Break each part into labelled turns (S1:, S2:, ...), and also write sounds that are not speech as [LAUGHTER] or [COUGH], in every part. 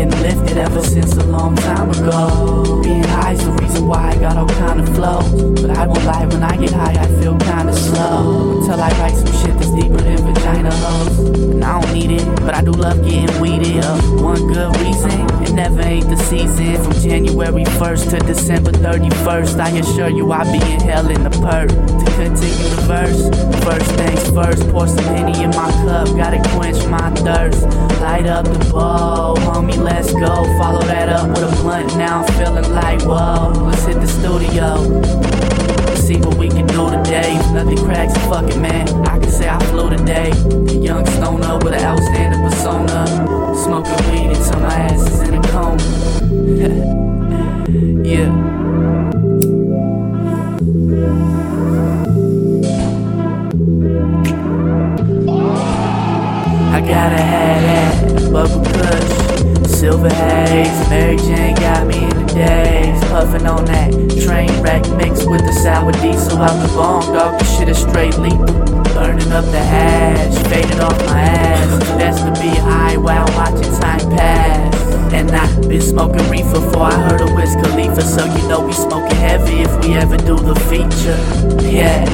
S1: been lifted ever since a long time ago. Being high's the reason why I got all kind of flow. But I won't lie, when I get high, I feel kinda slow. Until I write some shit that's deeper than vagina hoes, And I don't need it, but I do love getting weeded. Uh, one good reason, it never ain't the season. From January 1st to December 31st, I assure you I be in hell in the perp. To continue the verse, first things first, pour some penny in my cup, gotta quench my thirst. Light up the bowl let's go. Follow that up with a blunt, now I'm feeling like, whoa, let's hit the studio. See what we can do today. Nothing cracks, fuck it, man. I can say I flew today. A young stoner with an outstanding persona. Smoking weed until my ass is in a coma. [LAUGHS] yeah. I gotta have that Bubba Kush, silver haze. Mary Jane got me in the days, puffing on that train wreck mix with the sour diesel out the bone. Dog, this shit is straight lethal. Burning up the hash, faded off my ass. That's be high while watching time pass. And I been smoking reefer before I heard of Wiz Khalifa, so you know we smoking heavy if we ever do the feature. Yeah.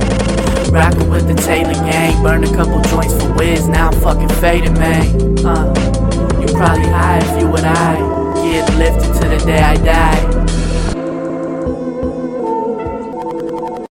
S1: Rockin' with the Taylor gang, burn a couple joints for Wiz, now I'm fucking faded, man. Uh, you probably high if you and I get lifted to the day I die.